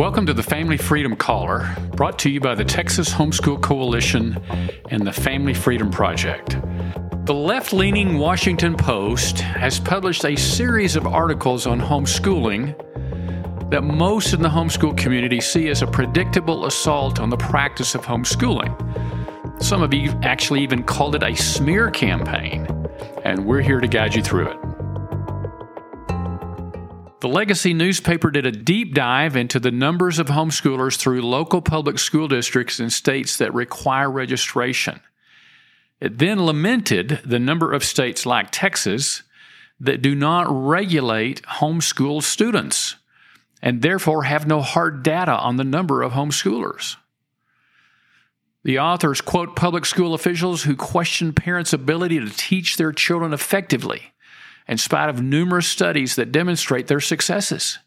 Welcome to the Family Freedom Caller, brought to you by the Texas Homeschool Coalition and the Family Freedom Project. The left leaning Washington Post has published a series of articles on homeschooling that most in the homeschool community see as a predictable assault on the practice of homeschooling. Some of you actually even called it a smear campaign, and we're here to guide you through it. The Legacy newspaper did a deep dive into the numbers of homeschoolers through local public school districts in states that require registration. It then lamented the number of states like Texas that do not regulate homeschool students and therefore have no hard data on the number of homeschoolers. The authors quote public school officials who question parents' ability to teach their children effectively in spite of numerous studies that demonstrate their successes.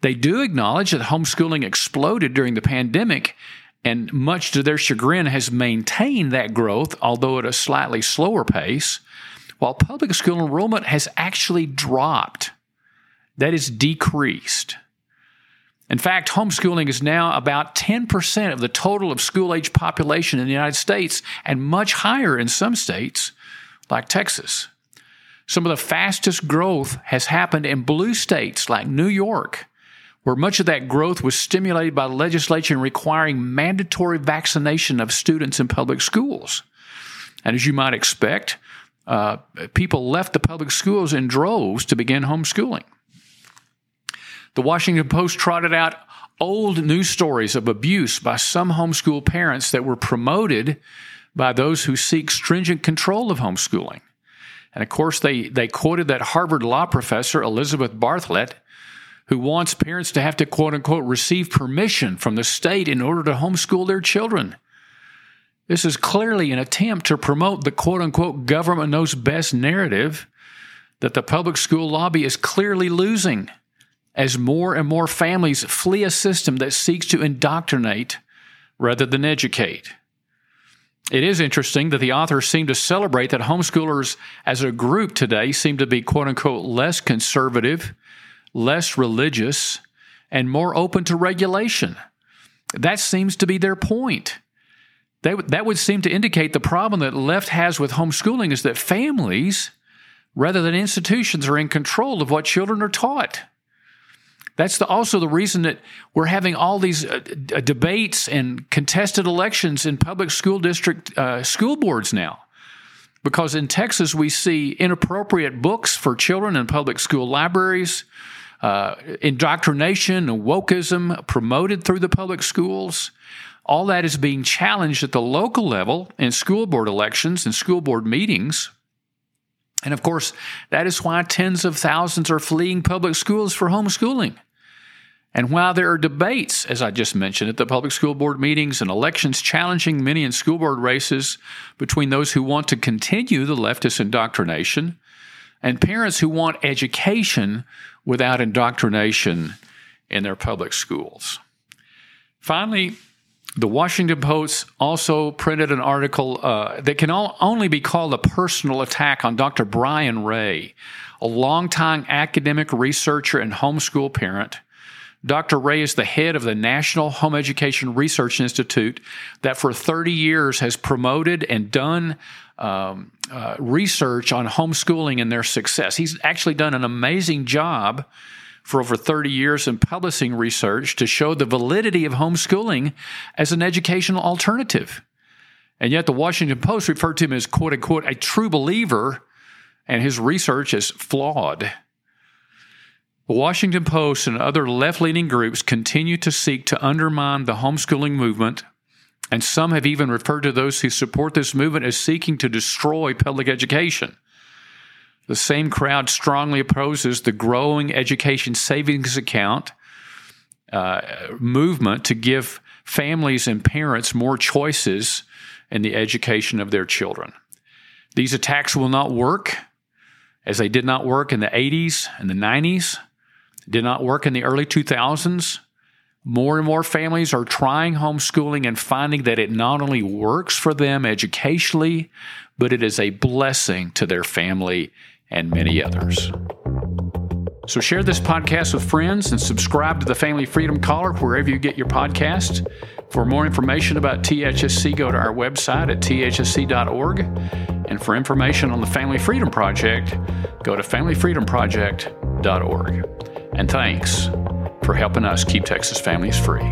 They do acknowledge that homeschooling exploded during the pandemic and much to their chagrin has maintained that growth, although at a slightly slower pace, while public school enrollment has actually dropped. That is decreased. In fact, homeschooling is now about 10% of the total of school age population in the United States and much higher in some states like Texas. Some of the fastest growth has happened in blue states like New York, where much of that growth was stimulated by legislation requiring mandatory vaccination of students in public schools. And as you might expect, uh, people left the public schools in droves to begin homeschooling. The Washington Post trotted out old news stories of abuse by some homeschool parents that were promoted by those who seek stringent control of homeschooling. And of course, they, they quoted that Harvard law professor, Elizabeth Bartholet, who wants parents to have to quote unquote receive permission from the state in order to homeschool their children. This is clearly an attempt to promote the quote unquote government knows best narrative that the public school lobby is clearly losing as more and more families flee a system that seeks to indoctrinate rather than educate. It is interesting that the authors seem to celebrate that homeschoolers as a group today seem to be quote unquote less conservative, less religious, and more open to regulation. That seems to be their point. that would seem to indicate the problem that left has with homeschooling is that families, rather than institutions, are in control of what children are taught. That's the, also the reason that we're having all these uh, uh, debates and contested elections in public school district uh, school boards now. Because in Texas, we see inappropriate books for children in public school libraries, uh, indoctrination and wokeism promoted through the public schools. All that is being challenged at the local level in school board elections and school board meetings. And of course, that is why tens of thousands are fleeing public schools for homeschooling. And while there are debates, as I just mentioned, at the public school board meetings and elections challenging many in school board races between those who want to continue the leftist indoctrination and parents who want education without indoctrination in their public schools. Finally, the Washington Post also printed an article uh, that can all, only be called a personal attack on Dr. Brian Ray, a longtime academic researcher and homeschool parent. Dr. Ray is the head of the National Home Education Research Institute that for 30 years has promoted and done um, uh, research on homeschooling and their success. He's actually done an amazing job for over 30 years in publishing research to show the validity of homeschooling as an educational alternative. And yet the Washington Post referred to him as quote unquote a true believer and his research is flawed. The Washington Post and other left leaning groups continue to seek to undermine the homeschooling movement, and some have even referred to those who support this movement as seeking to destroy public education. The same crowd strongly opposes the growing education savings account uh, movement to give families and parents more choices in the education of their children. These attacks will not work as they did not work in the 80s and the 90s, did not work in the early 2000s. More and more families are trying homeschooling and finding that it not only works for them educationally, but it is a blessing to their family and many others. So share this podcast with friends and subscribe to the Family Freedom Caller wherever you get your podcast. For more information about THSC, go to our website at thsc.org. And for information on the Family Freedom Project, go to familyfreedomproject.org. And thanks for helping us keep Texas families free.